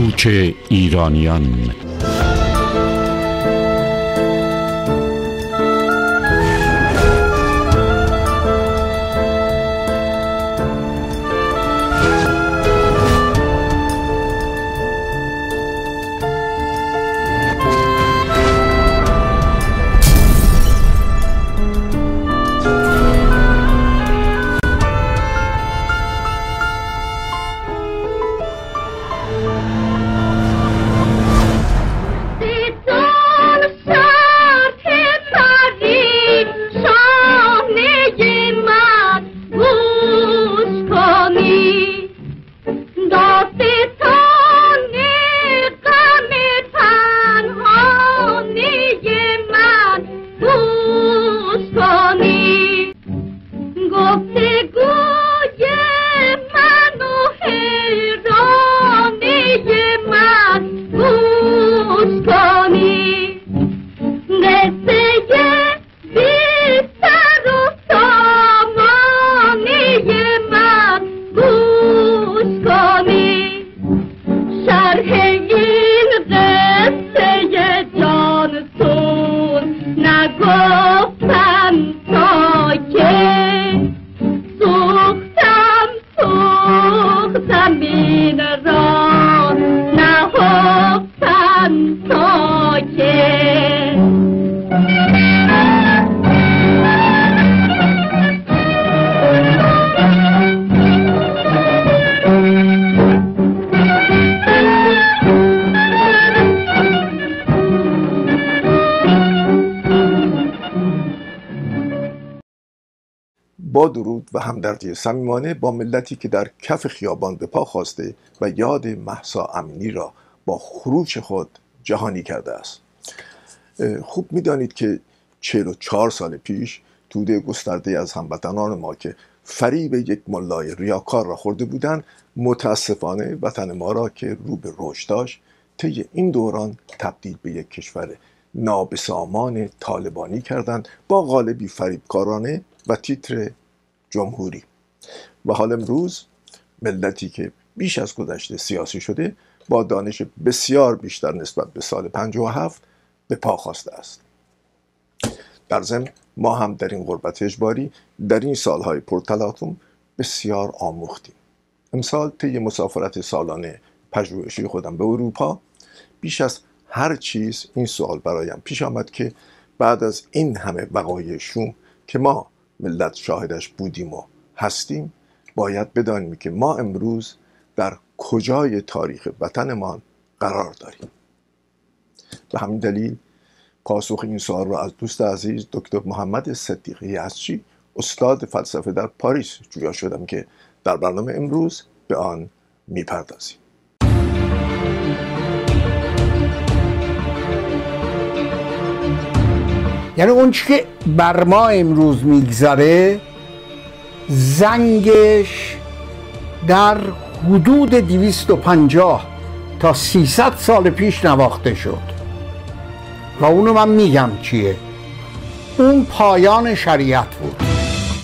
کوچ ایرانیان. و همدردی صمیمانه با ملتی که در کف خیابان به پا خواسته و یاد محسا امینی را با خروش خود جهانی کرده است. خوب می‌دانید که 44 سال پیش توده گسترده از هموطنان ما که فریب یک ملای ریاکار را خورده بودند متاسفانه وطن ما را که رو به رشد داشت طی این دوران تبدیل به یک کشور نابسامان طالبانی کردند با غالبی فریبکارانه و تیتر جمهوری. و حال امروز ملتی که بیش از گذشته سیاسی شده با دانش بسیار بیشتر نسبت به سال 57 به پا خواسته است. در ضمن ما هم در این غربت اجباری در این سالهای پرتلاطم بسیار آموختیم. امسال طی مسافرت سالانه پژوهشی خودم به اروپا بیش از هر چیز این سوال برایم پیش آمد که بعد از این همه وقایع شوم که ما ملت شاهدش بودیم و هستیم باید بدانیم که ما امروز در کجای تاریخ وطنمان قرار داریم. به همین دلیل پاسخ این سوال را از دوست عزیز دکتر محمد صدیقی یزچی استاد فلسفه در پاریس جویا شدم که در برنامه امروز به آن می‌پردازیم. یعنی اون که بر ما امروز میگذره زنگش در حدود 250 تا 300 سال پیش نواخته شد. و اونو من میگم چیه؟ اون پایان شریعت بود.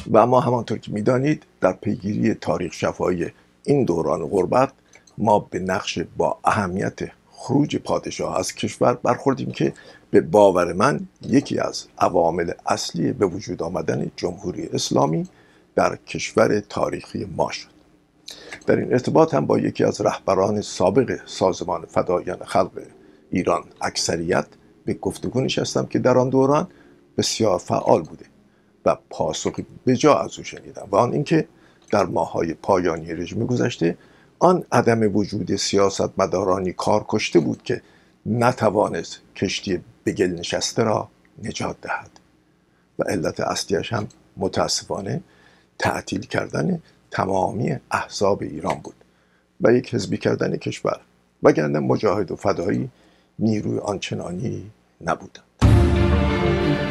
و اما همانطور که می‌دانید در پیگیری تاریخ شفایی این دوران غربت ما به نقش با اهمیت خروج پادشاه از کشور برخوردیم که به باور من یکی از عوامل اصلی به وجود آمدن جمهوری اسلامی در کشور تاریخی ما شد. در این ارتباط هم با یکی از رهبران سابق سازمان فدایان خلق ایران اکثریت به گفتگو نشستم که در آن دوران بسیار فعال بوده و پاسخی به جا از او شنیدم و آن اینکه در ماهای پایانی رژیم گذشته آن عدم وجود سیاست مدارانی کار کشته بود که نتوانست کشتی به گل نشسته را نجات دهد. و علت اصلیش هم متاسفانه تعطیل کردن تمامی احزاب ایران بود و یک حزبی کردن کشور وگرنه مجاهد و فدایی نیروی آنچنانی نبودند.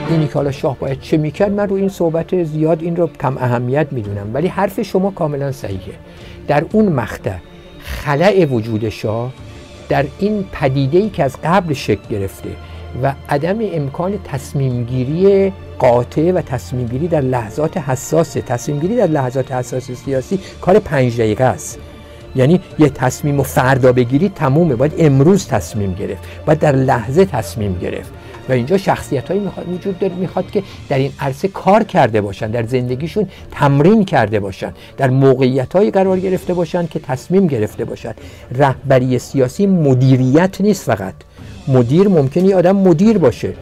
اینی که حالا شاه باید چه می‌کرد؟ من رو این صحبت زیاد این رو کم اهمیت می‌دونم ولی حرف شما کاملا صحیحه. در اون مقطع خلع وجود شاه در این پدیده ای که از قبل شکل گرفته و عدم امکان تصمیم گیری قاطع و تصمیم گیری در لحظات حساس تصمیم گیری در لحظات حساس سیاسی کار پنج دقیقه است. یعنی یه تصمیم و فردا بگیری تمومه. باید امروز تصمیم گرفت. باید در لحظه تصمیم گرفت. و اینجا شخصیت هایی وجود داره می‌خواد که در این عرصه کار کرده باشن در زندگیشون تمرین کرده باشن در موقعیت هایی قرار گرفته باشن که تصمیم گرفته باشن. رهبری سیاسی مدیریت نیست فقط. مدیر ممکنی آدم مدیر باشه.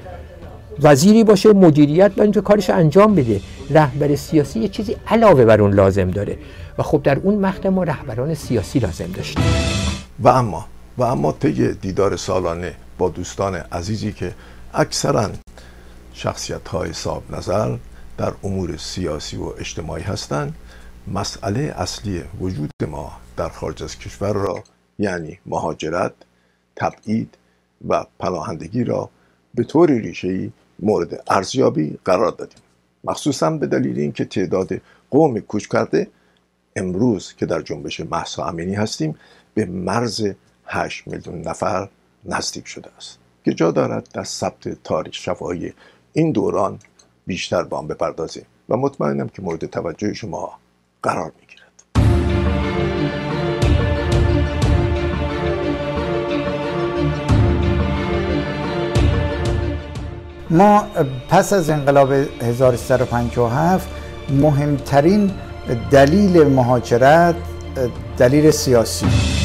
وزیری باشه مدیریت اینجا کارش انجام بده. رهبر سیاسی یه چیزی علاوه بر اون لازم داره. و خب در اون مقطع ما رهبران سیاسی لازم داشتیم. و اما و اما طی دیدار سالانه با دوستان عزیزی که اکثرا شخصیت های صاحب نظر در امور سیاسی و اجتماعی هستند. مسئله اصلی وجود ما در خارج از کشور را یعنی مهاجرت تبعید و پناهندگی را به طور ریشه‌ای مورد ارزیابی قرار دادیم. مخصوصا به دلیل اینکه تعداد قوم کوچ کرده امروز که در جنبش محسا امینی هستیم به مرز 8 میلیون نفر نزدیک شده است. که جا دارد در ثبت تاریخ شفاهی این دوران بیشتر با آن بپردازیم و مطمئنم که مورد توجه شما قرار می‌گیرد. ما پس از انقلاب 1357 مهمترین دلیل مهاجرت دلیل سیاسی.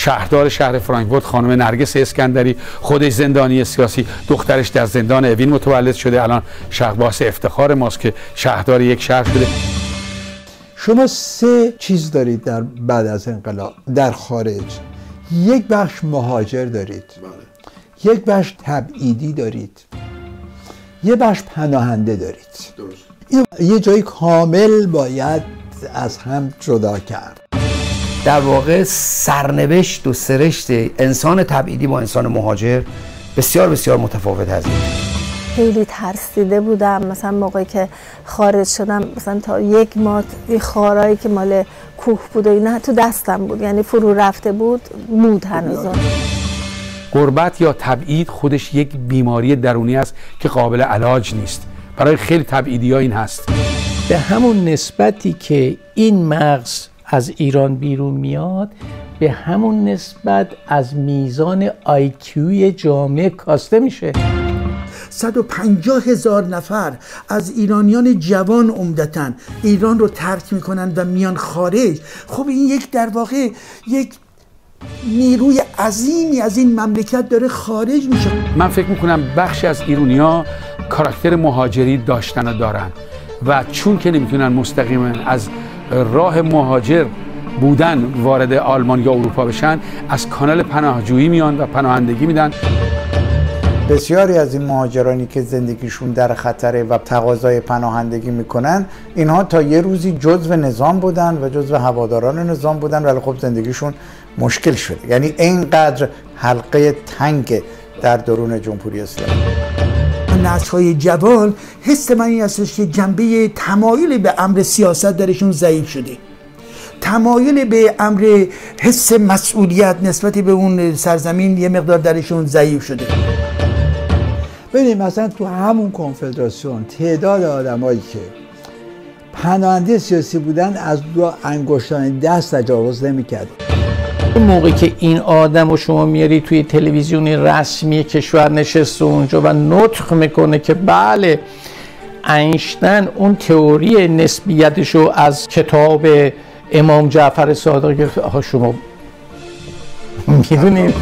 شهردار شهر فرانکفورت خانم نرگس اسکندری خودش زندانی سیاسی دخترش در زندان اوین متولد شده. الان شهرباس افتخار ماست که شهردار یک شهر شده. شما سه چیز دارید در بعد از انقلاب در خارج. یک بخش مهاجر دارید. یک بخش تبعیدی دارید. یه بخش پناهنده دارید. یه جایی کامل باید از هم جدا کرد. در واقع سرنوشت و سرشت انسان تبعیدی با انسان مهاجر بسیار بسیار متفاوت هست خیلی ترسیده بودم. مثلا موقعی که خارج شدم مثلا تا یک ماه خارایی که مال کوه بود و اینا تو دستم بود. یعنی فرو رفته بود مود هنوز. قربت یا تبعید خودش یک بیماری درونی است که قابل علاج نیست. برای خیلی تبعیدی ها این هست. به همون نسبتی که این مغز از ایران بیرون میاد به همون نسبت از میزان آیکیوی جامعه کاسته میشه. 150 هزار نفر از ایرانیان جوان عمدتا ایران رو ترک می‌کنن و میان خارج. خب این یک در واقع یک نیروی عظیمی از این مملکت داره خارج میشه. من فکر می‌کنم بخشی از ایرونیا کاراکتر مهاجری داشتن و دارن و چون که نمی‌تونن مستقیما از راه مهاجر بودن وارد آلمان یا اروپا بشن از کانال پناهجویی میان و پناهندگی میدن. بسیاری از این مهاجرانی که زندگیشون در خطره و تقاضای پناهندگی می‌کنن اینها تا یه روزی جزو نظام بودن و جزو هواداران نظام بودن ولی خب زندگیشون مشکل شده. یعنی اینقدر حلقه تنگ در درون جمهوری اسلامی. نسل های جوان حس من این هستش که جنبه تمایل به امر سیاست درشون ضعیف شده. تمایل به امر حس مسئولیت نسبت به اون سرزمین یه مقدار درشون ضعیف شده. ببینید مثلا تو همون کنفدراسیون تعداد آدمایی که پناهنده سیاسی بودن از دو انگشتان دست تجاوز نمی‌کرد اون موقع که این آدم رو شما میاری توی تلویزیون رسمی کشور نشسته اونجا و نطق می‌کنه که بله اینشتن اون تئوری نسبیتش رو از کتاب امام جعفر صادق گرفت. آها شما می‌دونید؟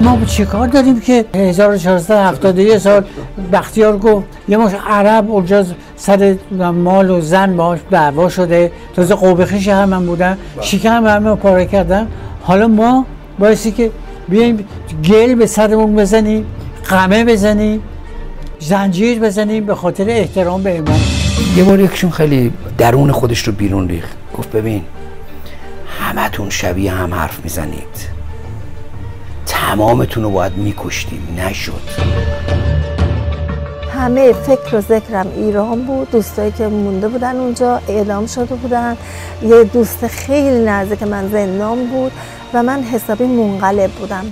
ما چه کار داریم که 1471 سال بختیار گفت یه مش عرب اونجا سر مال و زن باش دعوا شده تازه قوبخش هم من بودن شکم همه پاره کردن حالا ما بایستی که بیایم گل به سرمون بزنیم قمه بزنیم زنجیر بزنیم به خاطر احترام به امام. یه بار یکشون خیلی درون خودش رو بیرون ریخت. گفت ببین همتون شبیه هم حرف می‌زنید. تمامتون رو باید میکشتیم. نشد. همه فکر و ذکرم ایران بود. دوستایی که مونده بودن اونجا اعدام شده بودن. یه دوست خیلی نزدیک من زندان بود و من حسابی منقلب بودم.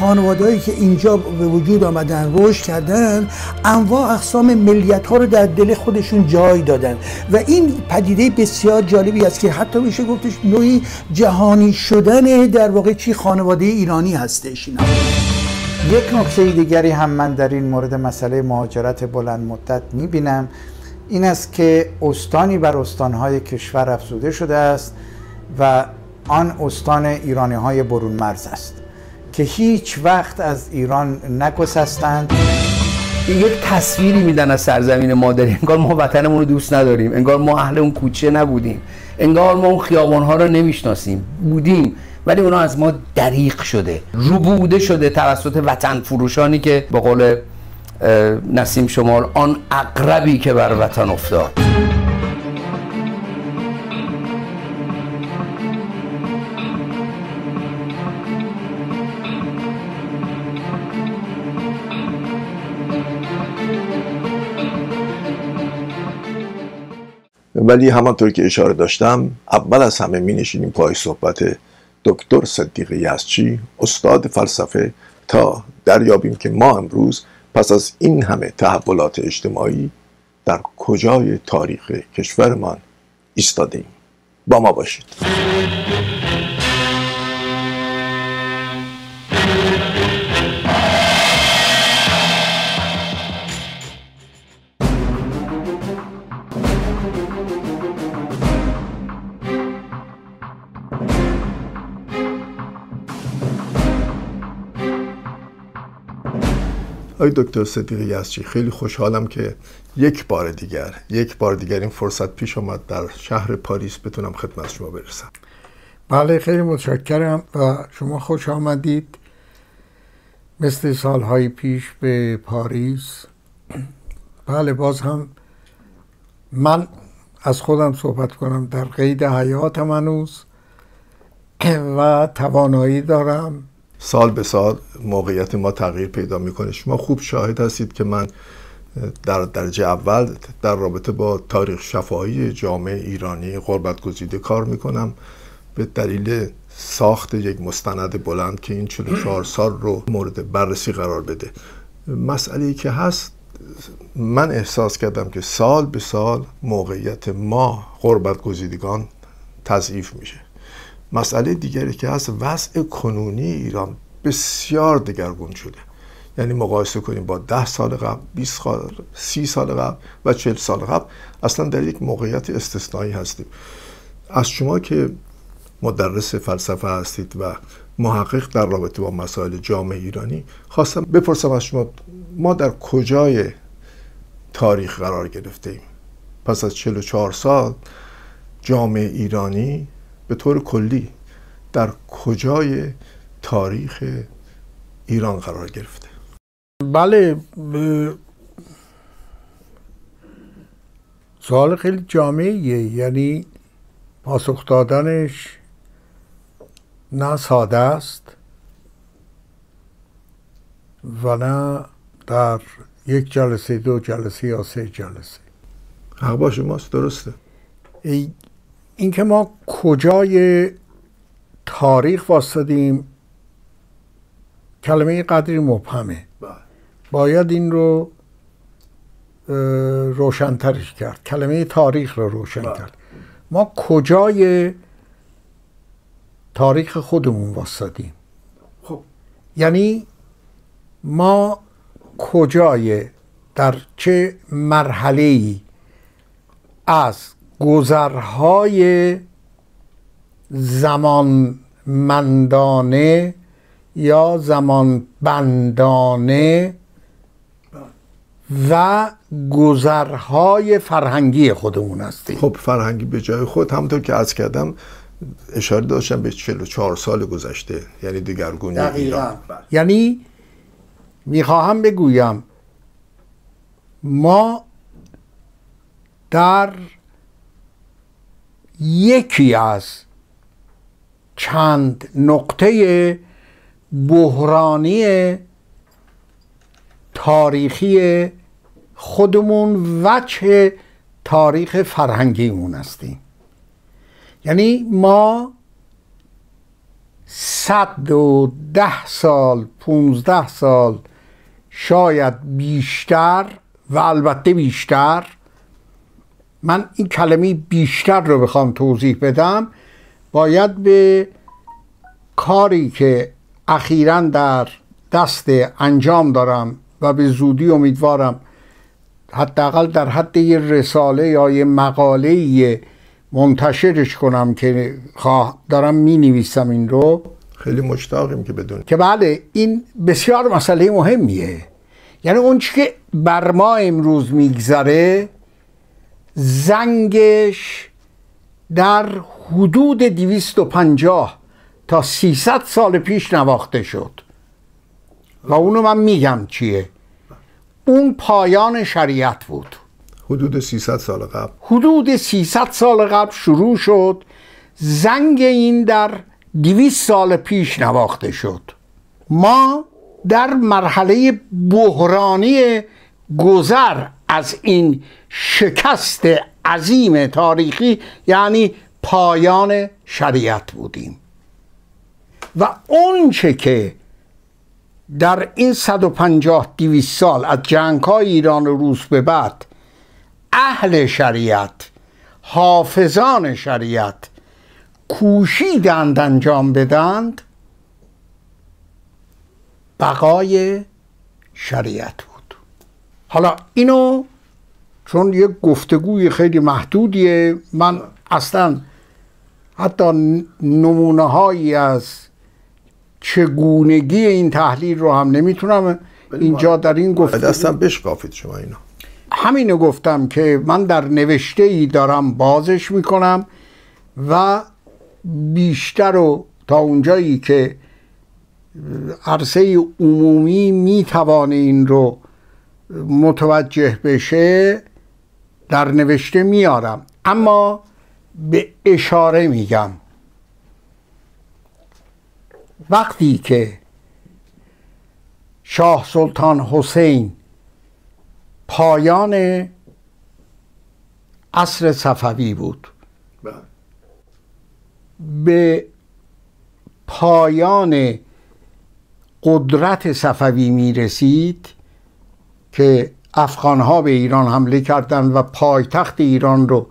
خانوادهایی که اینجا به وجود آمدن رشد کردن انواع اقسام ملیت ها رو در دل خودشون جای دادن. و این پدیده بسیار جالبی است که حتی میشه گفتش نوعی جهانی شدن در واقع چی خانواده ایرانی هستش اینا. یک نکته دیگری هم من در این مورد مسئله مهاجرت بلند مدت می‌بینم. این است که استانی بر استانهای کشور افزوده شده است و آن استان ایرانی های برون مرز است. که هیچ وقت از ایران نگسستند. یک تصویری میدن از سرزمین مادری انگار ما وطنمون رو دوست نداریم. انگار ما اهل اون کوچه نبودیم. انگار ما اون خیابان ها رو نمی‌شناسیم. بودیم. ولی اونا از ما دریق شده. روبوده شده توسط وطن فروشانی که به قول نسیم شمال آن اقربی که بر وطن افتاد. ولی همانطور که اشاره داشتم اول از همه می نشینیم پای صحبت دکتر صدیق یزچی استاد فلسفه تا دریابیم که ما امروز پس از این همه تحولات اجتماعی در کجای تاریخ کشورمان ایستادیم با ما باشید. آقای دکتر صدیق یزچی خیلی خوشحالم که یک بار دیگر یک بار دیگر این فرصت پیش آمد در شهر پاریس بتونم خدمت شما برسم. بله خیلی متشکرم و شما خوش آمدید. مثل سالهای پیش به پاریس. بله باز هم من از خودم صحبت کنم. در قید حیاتم هنوز و توانایی دارم. سال به سال موقعیت ما تغییر پیدا می‌کنه. شما خوب شاهد هستید که من در درجه اول در رابطه با تاریخ شفاهی جامعه ایرانی غربت گزیده کار می‌کنم. به دلیل ساخت یک مستند بلند که این 44 سال رو مورد بررسی قرار بده. مسئله ای که هست من احساس کردم که سال به سال موقعیت ما غربت گزیدگان تضعیف میشه. مسئله دیگری که هست وضع کنونی ایران بسیار دگرگون شده. یعنی مقایسه کنیم با ده سال قبل 20 سال 30 سال قبل و 40 سال قبل اصلا در یک موقعیت استثنایی هستیم. از شما که مدرس فلسفه هستید و محقق در رابطه با مسائل جامعه ایرانی خواستم بپرسم از شما ما در کجای تاریخ قرار گرفته ایم پس از 44 سال جامعه ایرانی به طور کلی در کجای تاریخ ایران قرار گرفته. بله سوال خیلی جامعیه. یعنی پاسخ دادنش نه ساده است و نه در یک جلسه دو جلسه یا سه جلسه. حق با شماست درسته. اینکه ما کجای تاریخ واسدیم کلمه قدری مبهمه. باید این رو روشنترش کرد. کلمه تاریخ رو روشن کرد. ما کجای تاریخ خودمون واسدیم؟ خب. یعنی ما کجای در چه مرحله ای از گذرهای زمان مندانه یا زمان بندانه و گذرهای فرهنگی خودمون هستیم. خب فرهنگی به جای خود همونطور که از کردم اشاره داشتم به 44 سال گذشته یعنی دیگرگونی ایران. یعنی می‌خواهم بگویم ما در یکی از چند نقطه بحرانی تاریخی خودمون وجه تاریخ فرهنگیمون هستیم. یعنی ما صد و ده سال پونزده سال شاید بیشتر و البته بیشتر من این کلمه بیشتر رو بخوام توضیح بدم. باید به کاری که اخیرا در دست انجام دارم و به زودی امیدوارم حداقل در حد یه رساله یا یه مقاله منتشرش کنم که خواه دارم می نویسم این رو. خیلی مشتاقیم که بدون که بله این بسیار مسئله مهمیه. یعنی اون که بر ما امروز میگذره زنگش در حدود 250 تا 300 سال پیش نواخته شد. و اونو من میگم چیه؟ اون پایان شریعت بود. حدود 300 سال قبل. حدود 300 سال قبل شروع شد. زنگ این در 200 سال پیش نواخته شد. ما در مرحله بحرانی گذر از این شکست عظیم تاریخی یعنی پایان شریعت بودیم. و اونچه که در این 150 200 سال از جنگ های ایران و روس به بعد اهل شریعت حافظان شریعت کوشیدند انجام بدند بقای شریعت بود. حالا اینو چون یک گفتگوی خیلی محدودیه من اصلا حتی نمونه هایی از چگونگی این تحلیل رو هم نمی‌تونم اینجا در این گفتگو دستم بشقافید شما اینا همینو گفتم که من در نوشته ای دارم بازش می‌کنم و بیشتر و تا اونجایی که عرصه عمومی می‌توانه این رو متوجه بشه در نوشته میارم. اما به اشاره میگم. وقتی که شاه سلطان حسین پایان عصر صفوی بود به پایان قدرت صفوی می رسید که افغانها به ایران حمله کردند و پایتخت ایران رو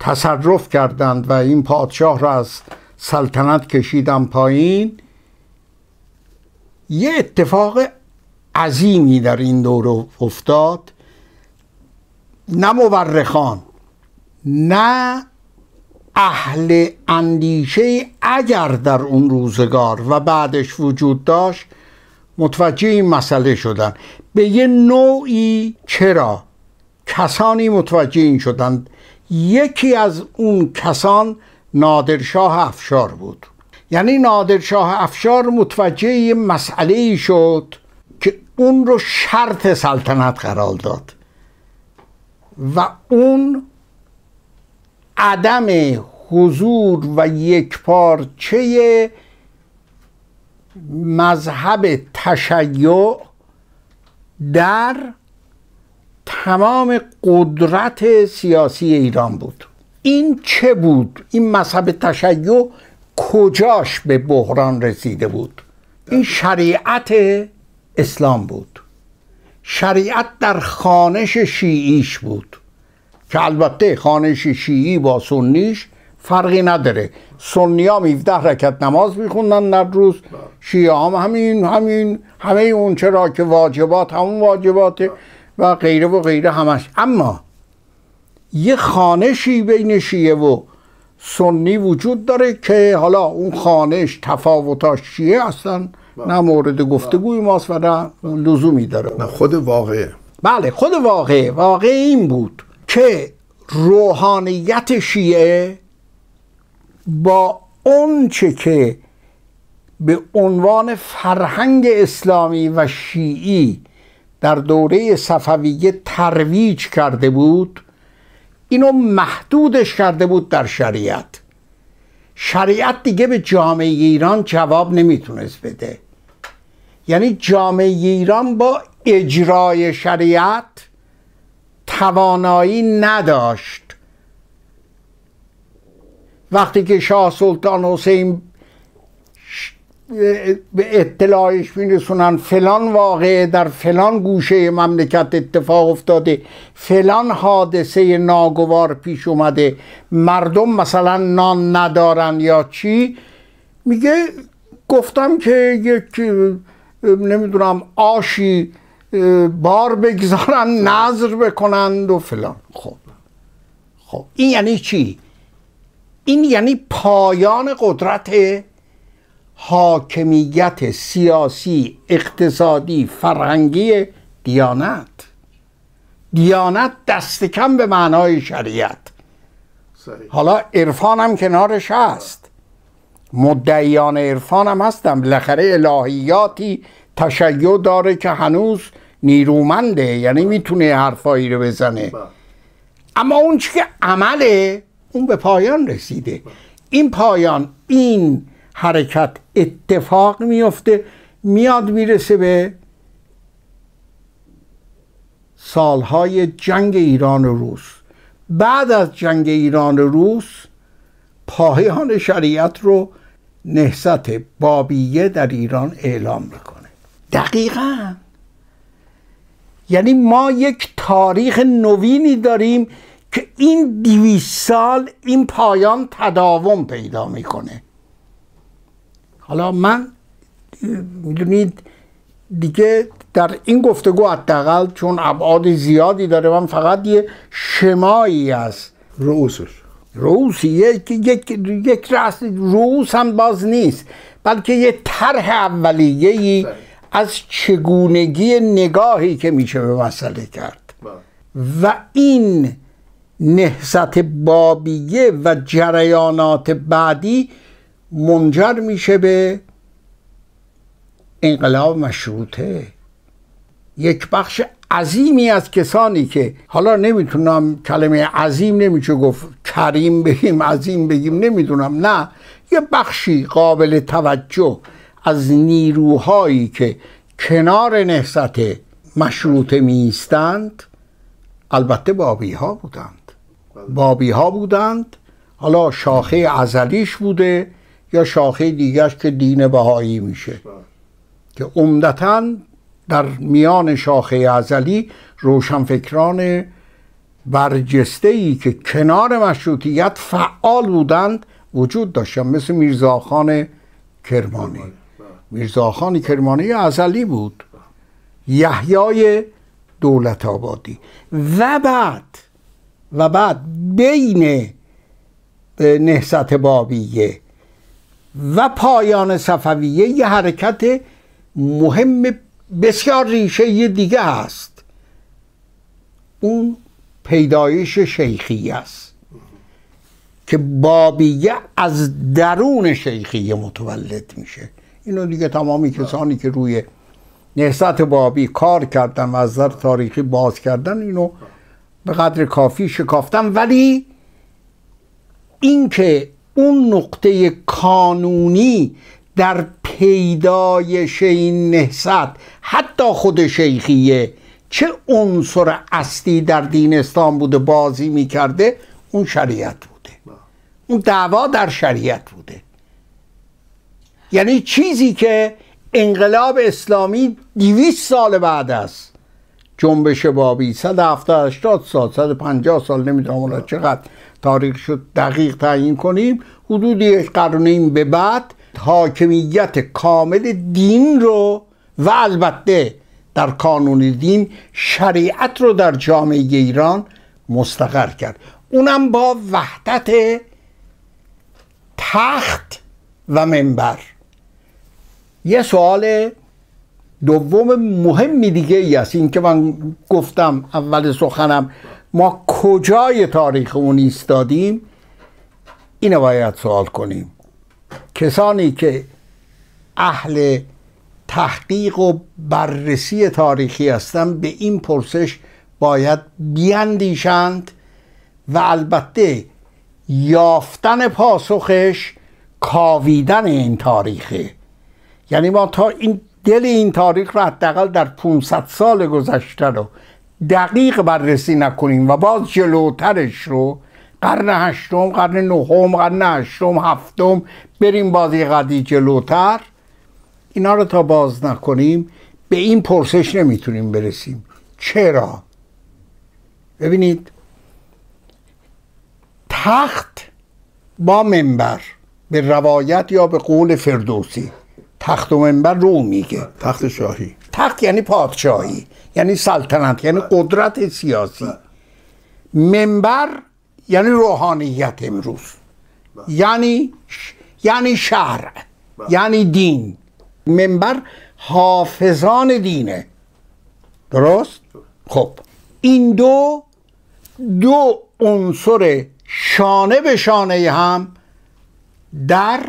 تصرف کردند و این پادشاه را از سلطنت کشیدن پایین یه اتفاق عظیمی در این دور افتاد. نه مورخان نه اهل اندیشه اگر در اون روزگار و بعدش وجود داشت متوجه این مسئله شدن. به یه نوعی چرا کسانی متوجه این شدند یکی از اون کسان نادرشاه افشار بود. یعنی نادرشاه افشار متوجه یه مسئله ای شد که اون رو شرط سلطنت قرار داد و اون عدم حضور و یک پارچه مذهب تشیع در تمام قدرت سیاسی ایران بود. این چه بود؟ این مذهب تشیع کجاش به بحران رسیده بود؟ این شریعت اسلام بود. شریعت در خانش شیعیش بود که البته خانش شیعی با سنیش فرقی نداره. سنی ها 17 رکت نماز میخوندن در روز. شیعه هم همین همین همه اون چرا که واجبات همون واجباته و غیره و غیره همش. اما یه خانشی بین شیعه و سنی وجود داره که حالا اون خانش تفاوتاش شیعه اصلا؟ نه مورد گفتگوی ماست و نه لزومی داره. نه خود واقعه. بله خود واقعه. واقع این بود که روحانیت شیعه با اونچه که به عنوان فرهنگ اسلامی و شیعی در دوره صفویه ترویج کرده بود اینو محدودش کرده بود در شریعت. شریعت دیگه به جامعه ایران جواب نمی‌تونست بده. یعنی جامعه ایران با اجرای شریعت توانایی نداشت. وقتی که شاه سلطان حسین به اطلاعش میرسونن فلان واقعه در فلان گوشه مملکت اتفاق افتاده فلان حادثه ناگوار پیش اومده مردم مثلا نان ندارن یا چی؟ میگه گفتم که یک نمی‌دونم آشی بار بگذارن نظر بکنند و فلان. خب. خب. این یعنی چی؟ این یعنی پایان قدرت حاکمیت سیاسی اقتصادی فرهنگی دیانت. دیانت دست کم به معنای شریعت. حالا عرفان هم کنارش هست. مدعیان عرفان هم هستم بالاخره الهیاتی تشیع داره که هنوز نیرومنده یعنی می‌تونه حرفایی رو بزنه. بله. اما اون که عمله اون به پایان رسیده. این پایان این حرکت اتفاق میفته میاد می‌رسه به سالهای جنگ ایران و روس. بعد از جنگ ایران و روس پایان شریعت رو نهست بابیه در ایران اعلام می‌کنه. دقیقا. یعنی ما یک تاریخ نوینی داریم که این دیویس سال این پایان تداوم پیدا می‌کنه. حالا من می‌دونید دیگه در این گفتگو حداقل چون ابعاد زیادی داره من فقط یه شمایی از رؤوسش. رؤوسی یک یک یک رأس رؤوس هم باز نیست بلکه یه طرح اولیه‌ای از چگونگی نگاهی که میشه به مسئله کرد. و این نهضت بابیه و جریانات بعدی منجر میشه به انقلاب مشروطه. یک بخش عظیمی از کسانی که حالا نمی‌تونم کلمه عظیم نمیشه گفت کریم بگیم عظیم بگیم نمی‌دونم نه. یه بخشی قابل توجه از نیروهایی که کنار نهضت مشروطه میستند البته بابی ها بودند بابی ها بودند. حالا شاخه ازلیش بوده یا شاخه دیگرش که دین بهایی میشه. که عمدتا در میان شاخه ازلی روشنفکران برجسته ای که کنار مشروطیت فعال بودند وجود داشتن. مثل میرزاخان کرمانی. میرزاخان کرمانی ازلی بود. یحیای دولت آبادی. و بعد و بعد بین نهست بابیه و پایان صفویه یه حرکت مهم بسیار ریشه دیگه هست. اون پیدایش شیخی است که بابیه از درون شیخیه متولد میشه. اینو دیگه تمامی کسانی که روی نهضت بابی کار کردن و از در تاریخی باز کردن اینو به قدر کافی شکافتن ولی اینکه اون نقطه کانونی در پیدایش این نهضت حتی خود شیخیه چه عنصر اصلی در دین اسلام بوده بازی می‌کرده اون شریعت بوده. اون دعوا در شریعت بوده. یعنی چیزی که انقلاب اسلامی دیویس سال بعد است. جنبش بابی. 170 80 سال 150 سال نمی‌دونم چقدر تاریخ شد دقیق تعیین کنیم. حدود یک قرن به بعد حاکمیت کامل دین رو و البته در کانون دین شریعت رو در جامعه ایران مستقر کرد. اونم با وحدت تخت و منبر. یه سوال دوم مهمی دیگه ای است. این که من گفتم اول سخنم ما کجای تاریخ اون ایستادیم؟ اینو باید سوال کنیم. کسانی که اهل تحقیق و بررسی تاریخی هستند به این پرسش باید بیاندیشند و البته یافتن پاسخش کاویدن این تاریخه. یعنی ما تا این دل این تاریخ رو حداقل در 500 سال گذشته رو دقیق بررسی نکنیم و باز جلوترش رو قرن هشتم قرن نهم قرن هشتم هفتم بریم بازی قدی جلوتر. اینا رو تا باز نکنیم به این پرسش نمی‌تونیم برسیم. چرا؟ ببینید تخت با منبر به روایت یا به قول فردوسی. تخت و منبر رو میگه. تخت شاهی. تخت یعنی پادشاهی. یعنی سلطنت یعنی قدرت سیاسی. منبر یعنی روحانیت امروز. یعنی یعنی شرع یعنی دین. منبر حافظان دینه. درست؟ خب. این دو دو عنصر شانه به شانه هم در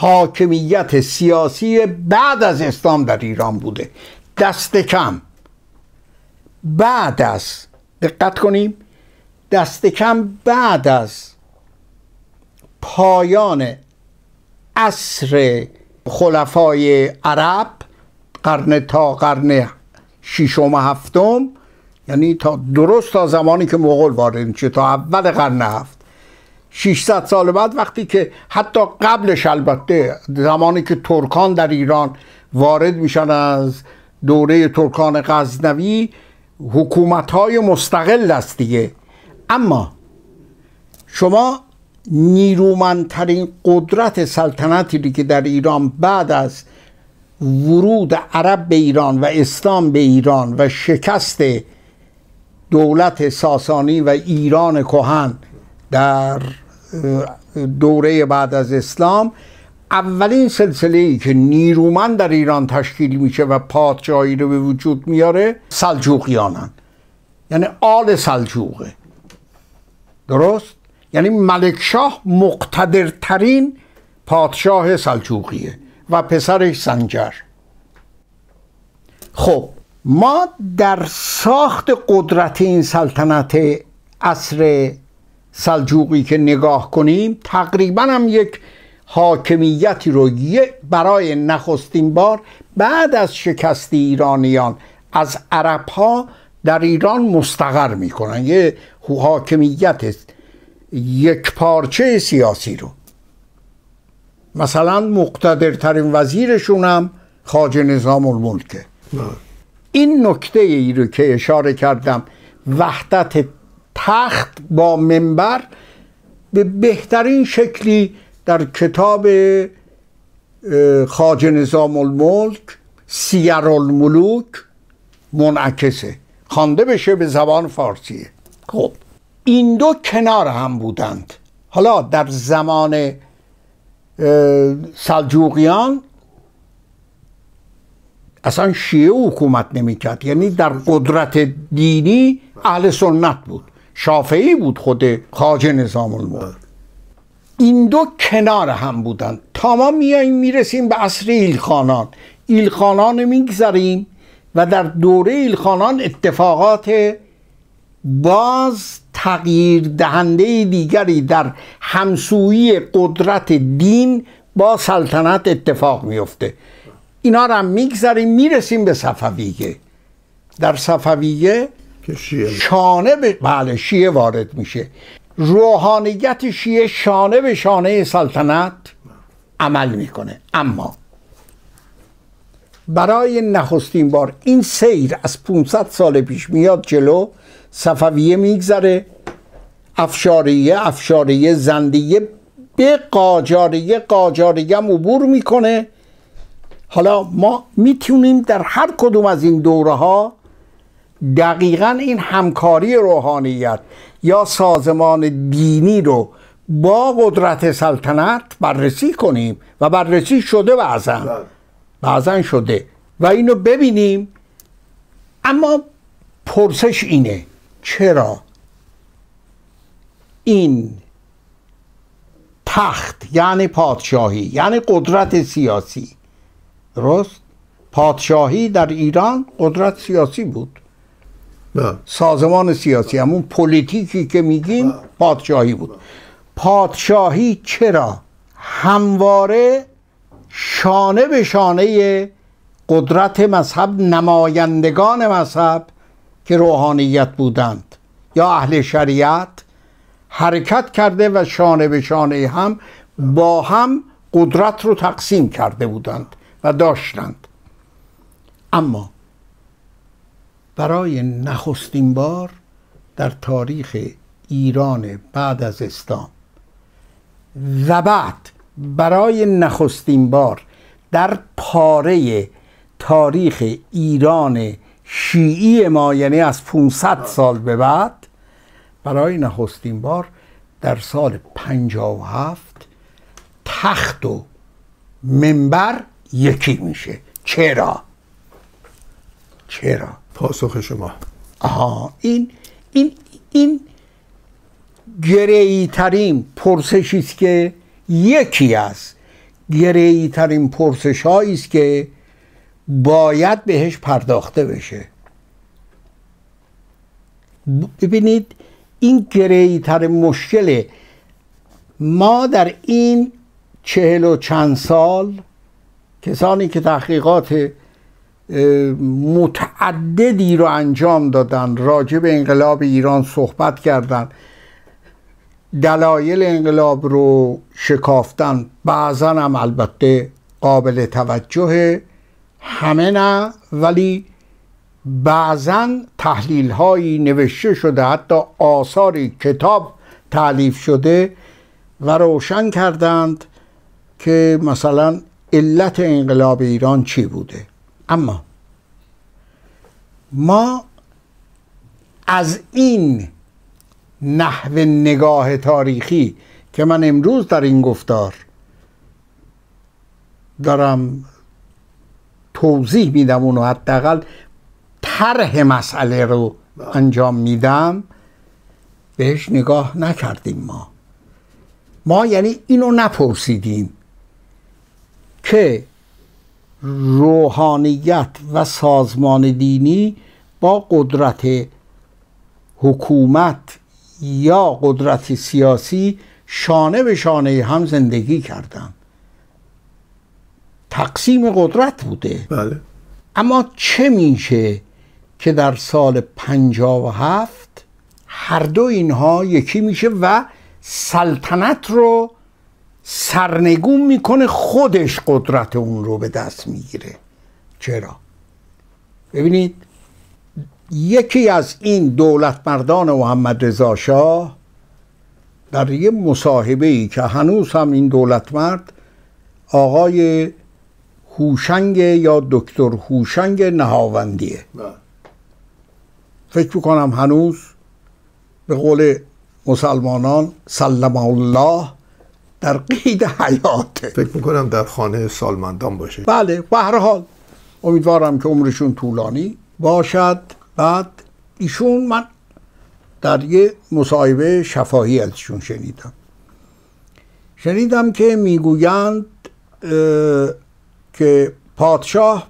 حاکمیت سیاسی بعد از اسلام در ایران بوده. دست کم. بعد از دقت کنیم دست کم بعد از پایان عصر خلفای عرب قرن تا قرن ششم و هفتم یعنی تا درست تا زمانی که مغول وارد میشه تا اول قرن هفت. 600 سال بعد وقتی که حتی قبلش البته زمانی که ترکان در ایران وارد میشن از دوره ترکان غزنوی حکومت های مستقل است دیگه. اما شما نیرومندترین قدرت سلطنتی که در ایران بعد از ورود عرب به ایران و اسلام به ایران و شکست دولت ساسانی و ایران کهن در دوره بعد از اسلام اولین سلسله ای که نیرومند در ایران تشکیل میشه و پادشاهی رو به وجود میاره سلجوقیانن. یعنی آل سلجوقه. درست؟ یعنی ملکشاه مقتدرترین پادشاه سلجوقیه و پسرش سنجر. خب ما در ساخت قدرت این سلطنت عصر سلجوقی که نگاه کنیم تقریبا هم یک حاکمیتی رو برای نخستین بار بعد از شکست ایرانیان از عرب ها در ایران مستقر می‌کنن. یه حاکمیت یک پارچه سیاسی رو. مثلا مقتدرترین وزیرشون هم خاج نظام الملکه. این نکته ای رو که اشاره کردم وحدت تخت با منبر به بهترین شکلی در کتاب خاج نظام الملک سیر الملوک منعکسه خوانده بشه به زبان فارسیه. خب. این دو کنار هم بودند. حالا در زمان سلجوقیان اصلا شیعه حکومت نمی‌کرد. یعنی در قدرت دینی اهل سنت بود. شافعی بود خود خاج نظام الملک این دو کنار هم بودن. تا ما میاییم می‌رسیم به عصر ایلخانان. ایلخانان میگذریم و در دوره ایلخانان اتفاقات باز تغییر دهنده دیگری در همسویی قدرت دین با سلطنت اتفاق میفته اینا رو هم میگذریم می‌رسیم به صفویه. در صفویه شانه به بله شیعه وارد میشه. روحانیت شیعه شانه به شانه سلطنت عمل می‌کنه. اما برای نخستین بار این سیر از 500 سال پیش میاد جلو صفویه میگذره افشاریه افشاریه زندیه به قاجاریه قاجاریه هم عبور می‌کنه. حالا ما می‌تونیم در هر کدوم از این دوره ها دقیقا این همکاری روحانیت یا سازمان دینی رو با قدرت سلطنت بررسی کنیم و بررسی شده بعضا. بعضا شده. و اینو ببینیم. اما پرسش اینه چرا این تخت یعنی پادشاهی یعنی قدرت سیاسی درست؟ پادشاهی در ایران قدرت سیاسی بود. سازمان سیاسی همون پلیتیکی که میگیم پادشاهی بود. پادشاهی چرا؟ همواره شانه به شانه قدرت مذهب نمایندگان مذهب که روحانیت بودند یا اهل شریعت حرکت کرده و شانه به شانه هم با هم قدرت رو تقسیم کرده بودند و داشتند. اما برای نخستین بار در تاریخ ایران بعد از اسلام و بعد برای نخستین بار در پاره تاریخ ایران شیعی ما یعنی از 500 سال به بعد برای نخستین بار در سال 57 تخت و منبر یکی میشه. چرا؟ چرا؟ پاسخ شما. آها این این این گریی ترین پرسشی است که یکی از گریی ترین پرسش است که باید بهش پرداخته بشه. ببینید این گریی ترین مشکل ما در این چهل و چند سال کسانی که تحقیقات متعددی رو انجام دادن راجع به انقلاب ایران صحبت کردند دلایل انقلاب رو شکافتن بعضا هم البته قابل توجه همه نه ولی بعضا تحلیل هایی نوشته شده حتی آثاری کتاب تعلیف شده و روشن کردند که مثلا علت انقلاب ایران چی بوده. اما ما از این نحو نگاه تاریخی که من امروز در این گفتار دارم توضیح میدم اونو حداقل طرح مسئله رو انجام میدم بهش نگاه نکردیم ما. ما یعنی اینو نپرسیدیم که روحانیت و سازمان دینی با قدرت حکومت یا قدرت سیاسی شانه به شانه هم زندگی کردن. تقسیم قدرت بوده. بله. اما چه میشه که در سال پنجا و هفت هر دو اینها یکی میشه و سلطنت رو سرنگون می‌کنه خودش قدرت اون رو به دست می‌گیره چرا؟ ببینید یکی از این دولت مردان محمد رضا شاه در یه مصاحبه ای که هنوز هم این دولت مرد آقای هوشنگ یا دکتر هوشنگ نهاوندیه بله. فکر می‌کنم هنوز به قول مسلمانان سلم الله در قید حیاته. فکر می‌کنم در خانه سالمندان باشه. بله به هر حال امیدوارم که عمرشون طولانی باشد. بعد ایشون من در یه مصاحبه شفاهی ازشون شنیدم. شنیدم که می‌گویند که پادشاه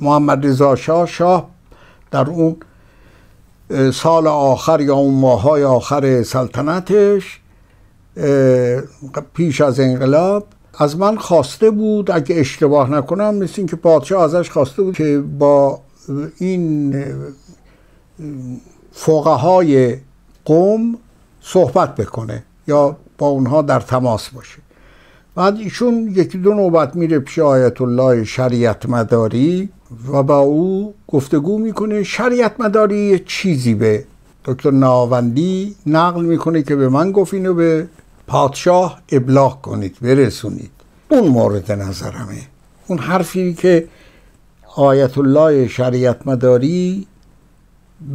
محمد رضا شاه شاه در اون سال آخر یا اون ماهای آخر سلطنتش پیش از انقلاب از من خواسته بود اگه اشتباه نکنم مثل اینکه پادشاه ازش خواسته بود که با این فقهای قوم صحبت بکنه یا با اونها در تماس باشه. بعد ایشون یکی دو نوبت میره پیش آیت الله شریعت مداری و با او گفتگو می‌کنه. شریعت مداری چیزی به دکتر ناوندی نقل می‌کنه که به من گفت اینو به پادشاه ابلاغ کنید برسونید. اون مورد نظرمه. اون حرفی که آیت الله شریعت مداری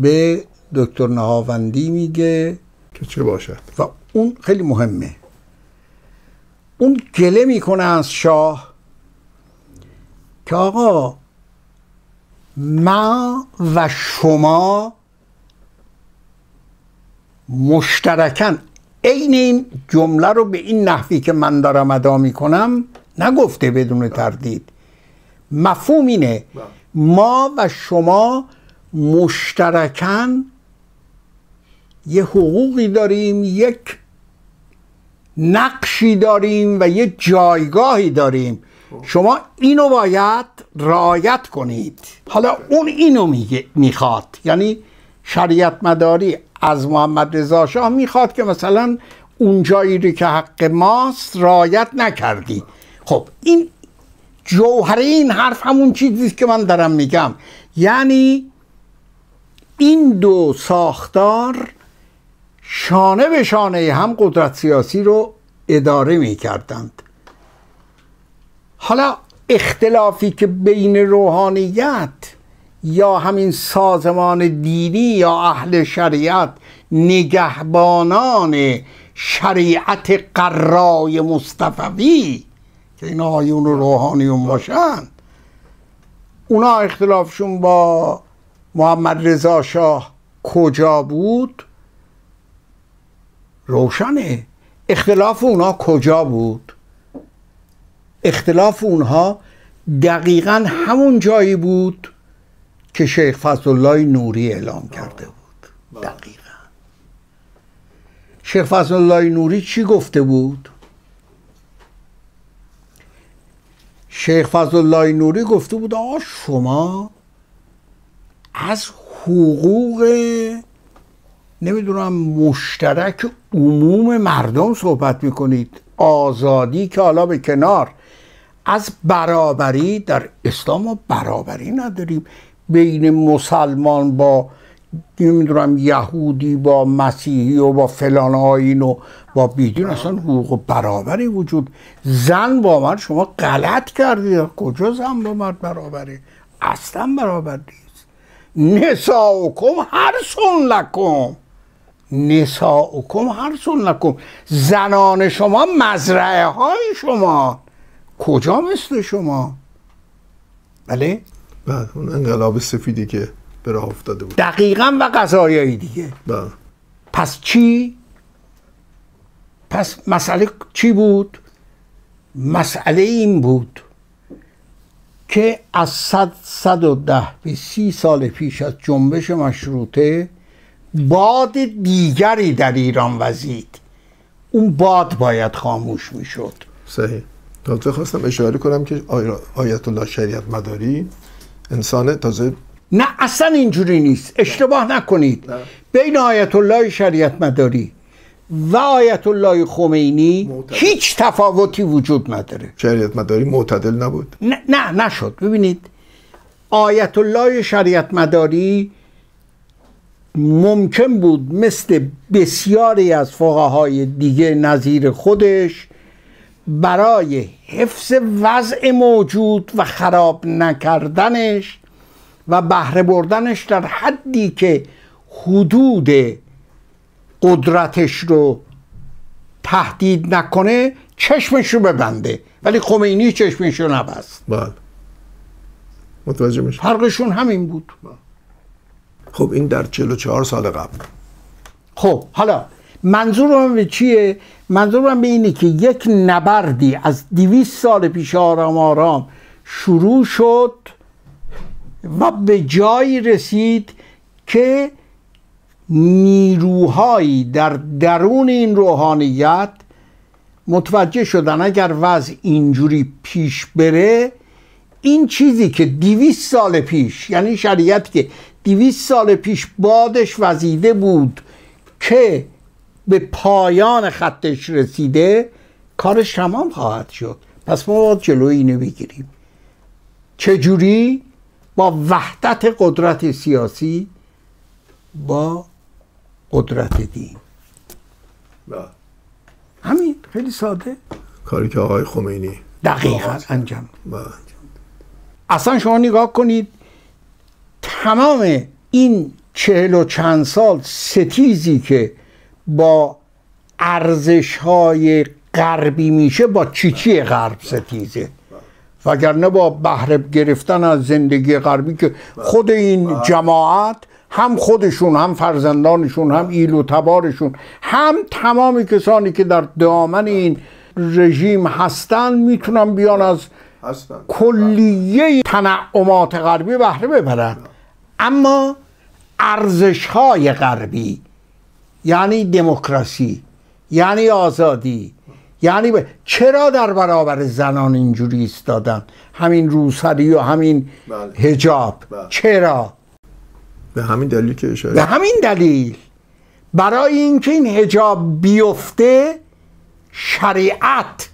به دکتر نهاوندی میگه که چه باشد؟ و اون خیلی مهمه. اون گله می‌کنه از شاه که آقا ما و شما مشترکن. عین این جمله رو به این نحوی که من دارم ادا می‌کنم نگفته بدون تردید. مفهوم اینه ما و شما مشترکن یه حقوقی داریم یک نقشی داریم و یه جایگاهی داریم. شما اینو باید رعایت کنید. حالا اون اینو میگه می‌خواد. یعنی شریعت مداری از محمد رضا شاه می‌خواد که مثلا اون جایی رو که حق ماست رعایت نکردی. خب این جوهره این حرف همون چیزی که من دارم میگم. یعنی این دو ساختار شانه به شانه هم قدرت سیاسی رو اداره می کردند حالا اختلافی که بین روحانیت یا همین سازمان دینی یا اهل شریعت نگهبانان شریعت قرای مصطفوی که این آیون روحانیون باشن. اونا اختلافشون با محمد رضا شاه کجا بود؟ روشنه. اختلاف اونا کجا بود؟ اختلاف اونها دقیقا همون جایی بود که شیخ فضل الله نوری اعلام کرده بود. دقیقا. شیخ فضل الله نوری چی گفته بود؟ شیخ فضل الله نوری گفته بود آقا شما از حقوق نمی‌دونم مشترک عموم مردم صحبت می‌کنید آزادی که حالا به کنار از برابری در اسلام ما برابری نداریم. بین مسلمان با نمی‌دونم یهودی با مسیحی و با فلان آین و با بیدین اصلا حقوق برابری وجود. زن با مرد شما غلط کردید کجا زن با مرد برابری؟ اصلا برابر نیست. نساؤکم هر سن لکم. نساؤکم هر سن لکم. زنان شما مزرعه های شما. کجا مثل شما؟ بله؟ بعد اون انقلاب سفیدی که به راه افتاده بود. دقیقا و قضایایی دیگه. بله. پس چی؟ پس مسئله چی بود؟ مسئله این بود که از صد صد و ده به سی سال پیش از جنبش مشروطه باد دیگری در ایران وزید. اون باد باید خاموش می‌شد. صحیح. تازه خواستم اشاره کنم که آی- آیت الله شریعت مداری انسان تازه نه اصلا اینجوری نیست. اشتباه نکنید. بین آیت الله شریعت مداری و آیت الله خمینی معتدل. هیچ تفاوتی وجود نداره. شریعت مداری معتدل نبود. نه نه نشد. ببینید آیت الله شریعت مداری ممکن بود مثل بسیاری از فقهای دیگه نظیر خودش برای حفظ وضع موجود و خراب نکردنش و بهره بردنش در حدی که حدود قدرتش رو تهدید نکنه چشمش رو ببنده. ولی خمینی چشمش رو نبست. بله. متوجه میشه فرقشون همین بود. خب این در 44 سال قبل. خب حالا منظورم به چیه؟ منظورم به اینه که یک نبردی از دیویست سال پیش آرام آرام شروع شد و به جایی رسید که نیروهایی در درون این روحانیت متوجه شدن اگر وضع اینجوری پیش بره این چیزی که دیویست سال پیش یعنی شریعت که دیویست سال پیش بادش وزیده بود که به پایان خطش رسیده کارش تمام خواهد شد. پس ما باید جلوی اینو بگیریم. چجوری؟ با وحدت قدرت سیاسی با قدرت دین. بله. همین خیلی ساده. کاری که آقای خمینی. دقیقا انجام. بله. اصلا شما نگاه کنید تمام این چهل و چند سال ستیزی که با ارزش های غربی میشه با چیچی غرب ستیزه؟ وگرنه با بهره گرفتن از زندگی غربی که خود این جماعت هم خودشون هم فرزندانشون هم ایل و تبارشون هم تمام کسانی که در دامن این رژیم هستن می‌تونن بیان از هستن. کلیه تنعمات غربی بهره ببرن. اما ارزش های غربی یعنی دموکراسی یعنی آزادی یعنی ب... چرا در برابر زنان اینجوری ایستادن؟ همین روسری و همین بله. هجاب بله. چرا؟ به همین دلیل که به اشاره همین دلیل. برای اینکه این هجاب بیفته شریعت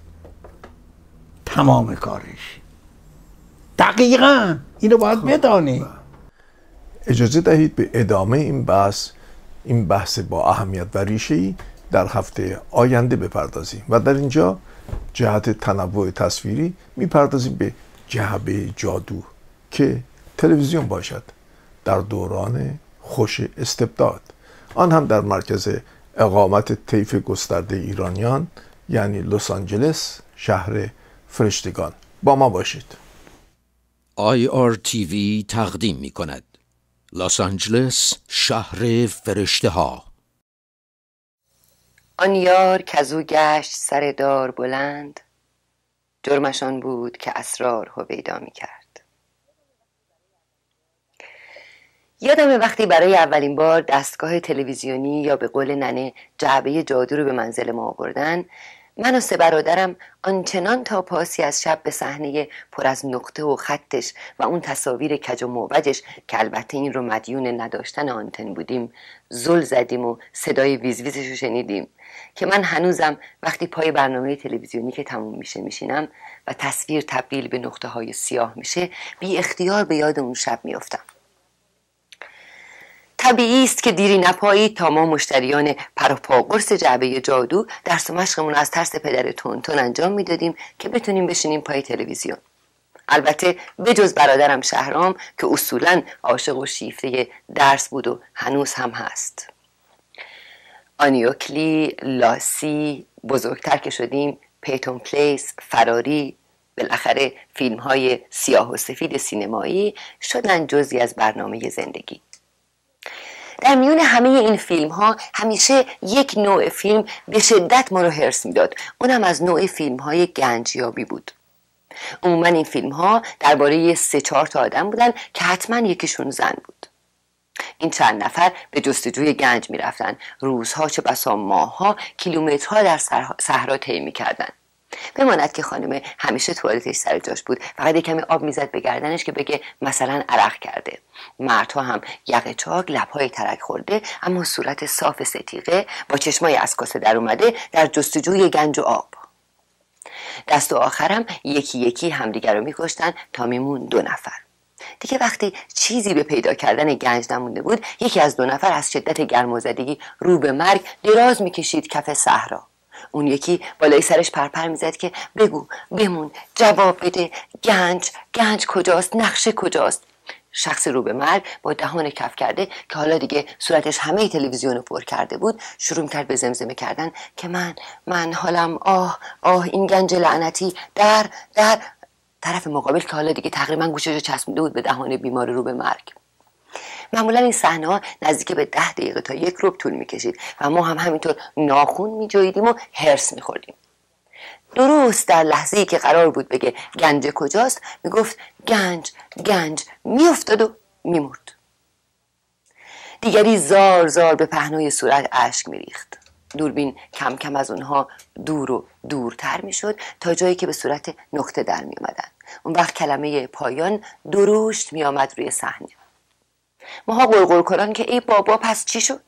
تمام کارش. دقیقا. اینو باید بدانی. اجازه دهید به ادامه این بحث این بحث با اهمیت و ریشه در هفته آینده بپردازیم و در اینجا جهت تنوع تصویری می‌پردازیم به جهبه جادو که تلویزیون باشد در دوران خوش استبداد. آن هم در مرکز اقامت طیف گسترده ایرانیان یعنی لس آنجلس شهر فرشتگان. با ما باشید. IRTV تقدیم می کند لس آنجلس شهر فرشته ها آن یار کزو گشت سر دار بلند جرمشان بود که اسرار هویدا می کرد یادم وقتی برای اولین بار دستگاه تلویزیونی یا به قول ننه جعبه جادو رو به منزل ما آوردن من و سه برادرم آنچنان تا پاسی از شب به صحنه پر از نقطه و خطش و اون تصاویر کج و موجش که البته این رو مدیون نداشتن آنتن بودیم زل زدیم و صدای ویزویزش رو شنیدیم که من هنوزم وقتی پای برنامه تلویزیونی که تموم میشه میشینم و تصویر تبدیل به نقطه های سیاه میشه بی اختیار به یاد اون شب میافتم. طبیعی است که دیری نپایید تا ما مشتریان پروپاگرس جعبه جادو درس و مشقمون از ترس پدر تونتون انجام می‌دادیم که بتونیم بشینیم پای تلویزیون. البته بجز برادرم شهرام که اصولا عاشق و شیفته درس بود و هنوز هم هست. آنیوکلی لاسی بزرگتر که شدیم پیتون پلیس فراری بالاخره فیلم های سیاه و سفید سینمایی شدن جزی از برنامه زندگی. در میون همه این فیلم ها همیشه یک نوع فیلم به شدت ما رو حرس می‌داد. اونم از نوع فیلم های گنجیابی بود. عموما این فیلم ها درباره سه چهار تا آدم بودن که حتما یکیشون زن بود. این چند نفر به جستجوی گنج می‌رفتن. روزها چه بسا ماهها کیلومترها در صحرا طی می‌کردند بماند که خانم همیشه توالتش سر جاش بود. فقط کمی آب می‌زد به گردنش که بگه مثلا عرق کرده. مردها هم یقه چاک لبهای ترک خورده اما صورت صاف ستیقه با چشمای از کاسه در اومده در جستجوی گنج و آب. دست و آخرم یکی یکی همدیگر رو میکشتن تا میمون دو نفر. دیگه وقتی چیزی به پیدا کردن گنج نمونده بود یکی از دو نفر از شدت گرمازدگی رو به مرگ دراز می‌کشید کف صحرا. اون یکی بالای سرش پرپر می‌زد که بگو بمون جواب بده گنج گنج کجاست نقشه کجاست؟ شخص رو به مرگ با دهان کف کرده که حالا دیگه صورتش همه تلویزیون رو پر کرده بود شروع کرد به زمزمه کردن که من من حالم آه آه این گنج لعنتی در در. طرف مقابل که حالا دیگه تقریبا گوشش رو چسبونده بود به دهان بیمار رو به مرگ. معمولا این صحنه نزدیک به ده دقیقه تا یک روب طول می‌کشید و ما هم همینطور ناخون میجویدیم و هرس میخوردیم. درست در لحظه که قرار بود بگه گنج کجاست می‌گفت گنج گنج میافتاد و میمرد. دیگری زار زار به پهنای صورت اشک میریخت. دوربین کم کم از اونها دور و دورتر می‌شد تا جایی که به صورت نقطه در می اون وقت کلمه پایان درشت می آمد روی صحنه. ماها قرقر کنان که ای بابا پس چی شد؟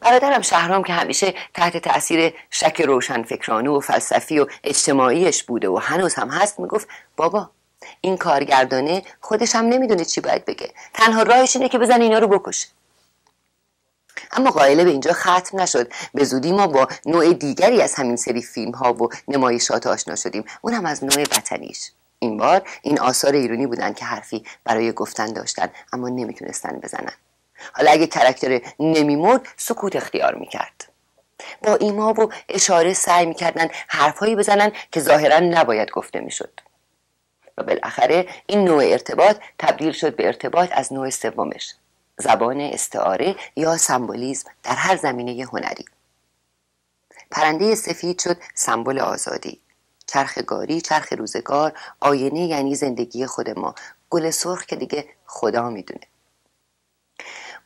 برادرم شهرام که همیشه تحت تاثیر شک روشن فکرانه و فلسفی و اجتماعیش بوده و هنوز هم هست می‌گفت بابا این کارگردانه خودش هم نمی‌دونه چی باید بگه. تنها راهش اینه که بزن اینا رو بکشه. اما قائله به اینجا ختم نشد. به زودی ما با نوع دیگری از همین سری فیلم ها و نمایشات آشنا شدیم. اون هم از نوع وطنیش. این بار این آثار ایرونی بودن که حرفی برای گفتن داشتن اما نمی‌تونستن بزنن. حالا اگه کرکتر نمیمرد سکوت اختیار می‌کرد. با ایما و اشاره سعی می‌کردن حرفهایی بزنن که ظاهرا نباید گفته می‌شد. و بالاخره این نوع ارتباط تبدیل شد به ارتباط از نوع سومش زبان استعاره یا سمبولیزم در هر زمینه هنری. پرنده سفید شد سمبل آزادی. چرخ گاری چرخ روزگار آینه یعنی زندگی خود ما. گل سرخ که دیگه خدا می‌دونه.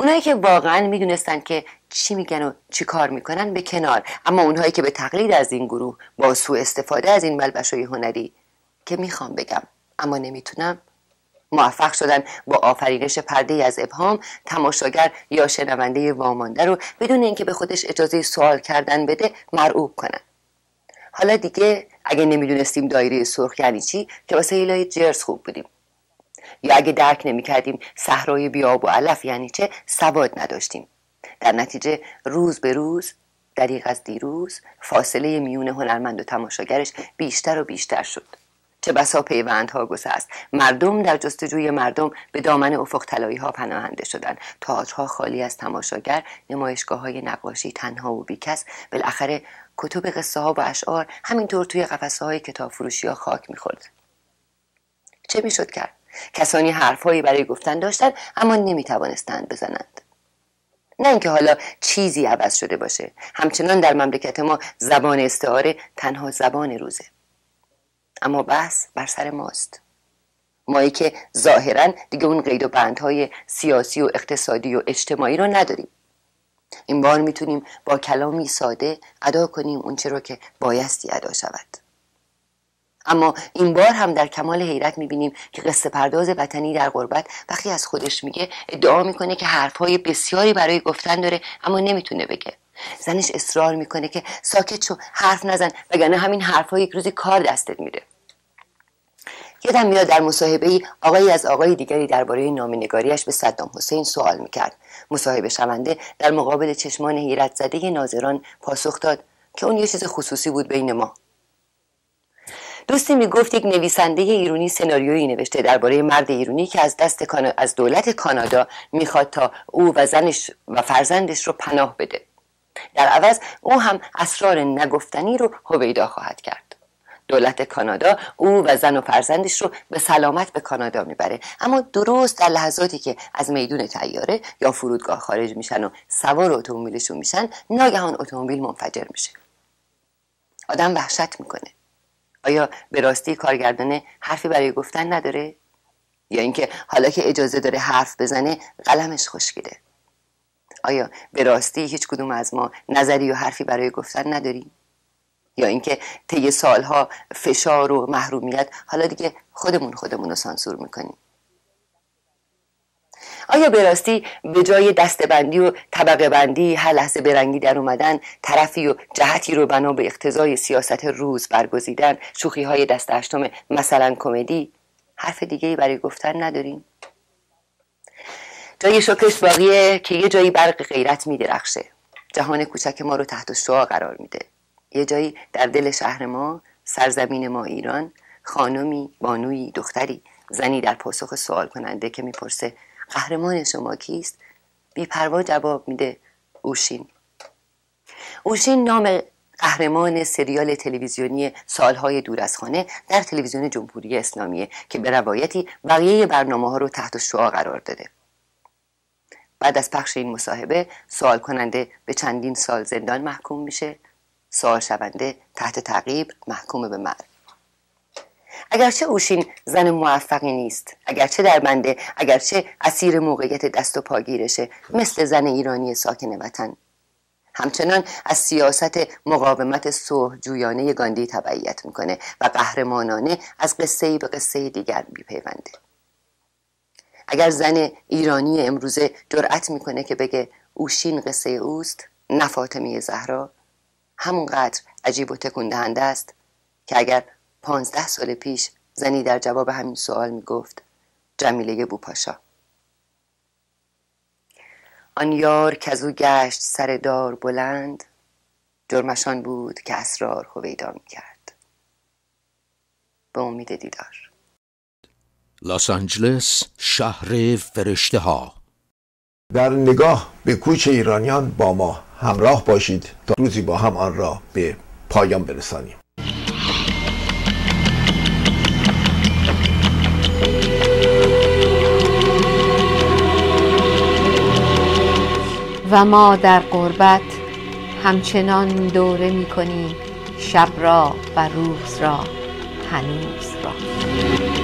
اونایی که واقعا می‌دونستن که چی میگن و چی کار می‌کنن به کنار. اما اونهایی که به تقلید از این گروه با سوء استفاده از این ملبشوی هنری که می‌خوام بگم اما نمی‌تونم موفق شدن با آفرینش پرده از ابهام تماشاگر یا شنونده وامانده رو بدون اینکه به خودش اجازه سوال کردن بده مرعوب کنن. حالا دیگه اگه نمی‌دونستیم دایره سرخ یعنی چی که واسه ایلای جرس خوب بودیم. یا اگه درک نمی‌کردیم صحرای بیاب و علف یعنی چه سواد نداشتیم. در نتیجه روز به روز دریغ از دیروز فاصله میون هنرمند و تماشاگرش بیشتر و بیشتر شد. چه بسا پیوندها گسست. مردم در جستجوی مردم به دامن افق طلایی ها پناهنده شدند. تاجها خالی از تماشاگر نمایشگاه های نقاشی تنها و بیکس. بالاخره کتب قصه ها و اشعار همینطور توی قفسه های کتاب فروشی ها خاک می‌خورد. چه می‌شد کرد؟ کسانی حرفهایی برای گفتن داشتند اما نمی‌توانستند بزنند. نه اینکه حالا چیزی عوض شده باشه همچنان در مملکت ما زبان استعاره تنها زبان روزه. اما بحث بر سر ماست. مایی که ظاهرا دیگه اون قید و بندهای سیاسی و اقتصادی و اجتماعی رو نداریم. این بار می‌تونیم با کلامی ساده ادا کنیم اونچه رو که بایستی ادا شود. اما این بار هم در کمال حیرت می‌بینیم که قصه پرداز وطنی در غربت وقتی از خودش میگه ادعا می‌کنه که حرفهای بسیاری برای گفتن داره اما نمی‌تونه بگه. زنش اصرار می‌کنه که ساکت شو حرف نزن وگرنه همین حرفها یک روزی کار دستت میده. یادم میاد در مصاحبه ای آقایی از آقای دیگری درباره نامنگاریش به صدام حسین سوال می‌کرد. مصاحبه شونده در مقابل چشمان حیرت زده ناظران پاسخ داد که اون یه چیز خصوصی بود بین ما. دوستی می‌گفت یک نویسنده ایرانی سناریویی نوشته درباره مرد ایرانی که از دست از دولت کانادا می‌خواد تا او و زنش و فرزندش رو پناه بده. در عوض او هم اسرار نگفتنی رو هویدا خواهد کرد. دولت کانادا او و زن و فرزندش رو به سلامت به کانادا می‌بره. اما درست در لحظاتی که از میدون تیاره یا فرودگاه خارج میشن و سوار اتومبیلشون میشن ناگهان اتومبیل منفجر میشه. آدم وحشت می‌کنه. آیا به راستی کارگردانه حرفی برای گفتن نداره؟ یا اینکه حالا که اجازه داره حرف بزنه قلمش خشکیده. آیا به راستی هیچ کدوم از ما نظری و حرفی برای گفتن نداریم؟ یا اینکه طی سالها فشار و محرومیت حالا دیگه خودمون خودمون رو سانسور می‌کنیم. آیا به راستی به جای دستبندی و طبقه بندی هر لحظه برنگی در اومدن طرفی و جهتی رو بنا به اقتضای سیاست روز برگزیدن شوخی های دست هشتم مثلا کمدی حرف دیگه برای گفتن نداریم؟ جای شکرش باقیه که یه جایی برق غیرت میدرخشه. جهان کوچک ما رو تحت شعا قرار میده. یه جایی در دل شهر ما سرزمین ما ایران خانمی بانوی دختری زنی در پاسخ سوال کننده که می‌پرسه قهرمان شما کیست؟ بیپروا جواب میده اوشین. اوشین نام قهرمان سریال تلویزیونی سالهای دور از خانه در تلویزیون جمهوری اسلامیه که به روایتی بقیه برنامه ها رو تحت شعا قرار داده. بعد از پخش این مصاحبه سوال کننده به چندین سال زندان محکوم میشه. سوال شونده تحت تعقیب محکوم به مرگ. اگرچه اوشین زن موفقی نیست اگرچه در بنده اگرچه اسیر موقعیت دست و پاگیرشه مثل زن ایرانی ساکن وطن. همچنان از سیاست مقاومت صلح جویانه گاندی تبعیت می‌کنه و قهرمانانه از قصه به قصه دیگر میپیونده. اگر زن ایرانی امروزه جرأت می‌کنه که بگه اوشین قصه اوست نه فاطمه زهرا همونقدر عجیب و تکون دهنده است که اگر پانزده سال پیش زنی در جواب همین سوال می‌گفت جمیله بوپاشا. آن یار که از او گشت سر دار بلند جرمشان بود که اسرار هویدا می‌کرد. به امید دیدار. لس آنجلس شهر فرشته ها در نگاه به کوچ ایرانیان با ما. همراه باشید تا روزی با هم آن را به پایان برسانیم. و ما در قربت همچنان دوره می کنیم شب را و روز را هنوز را.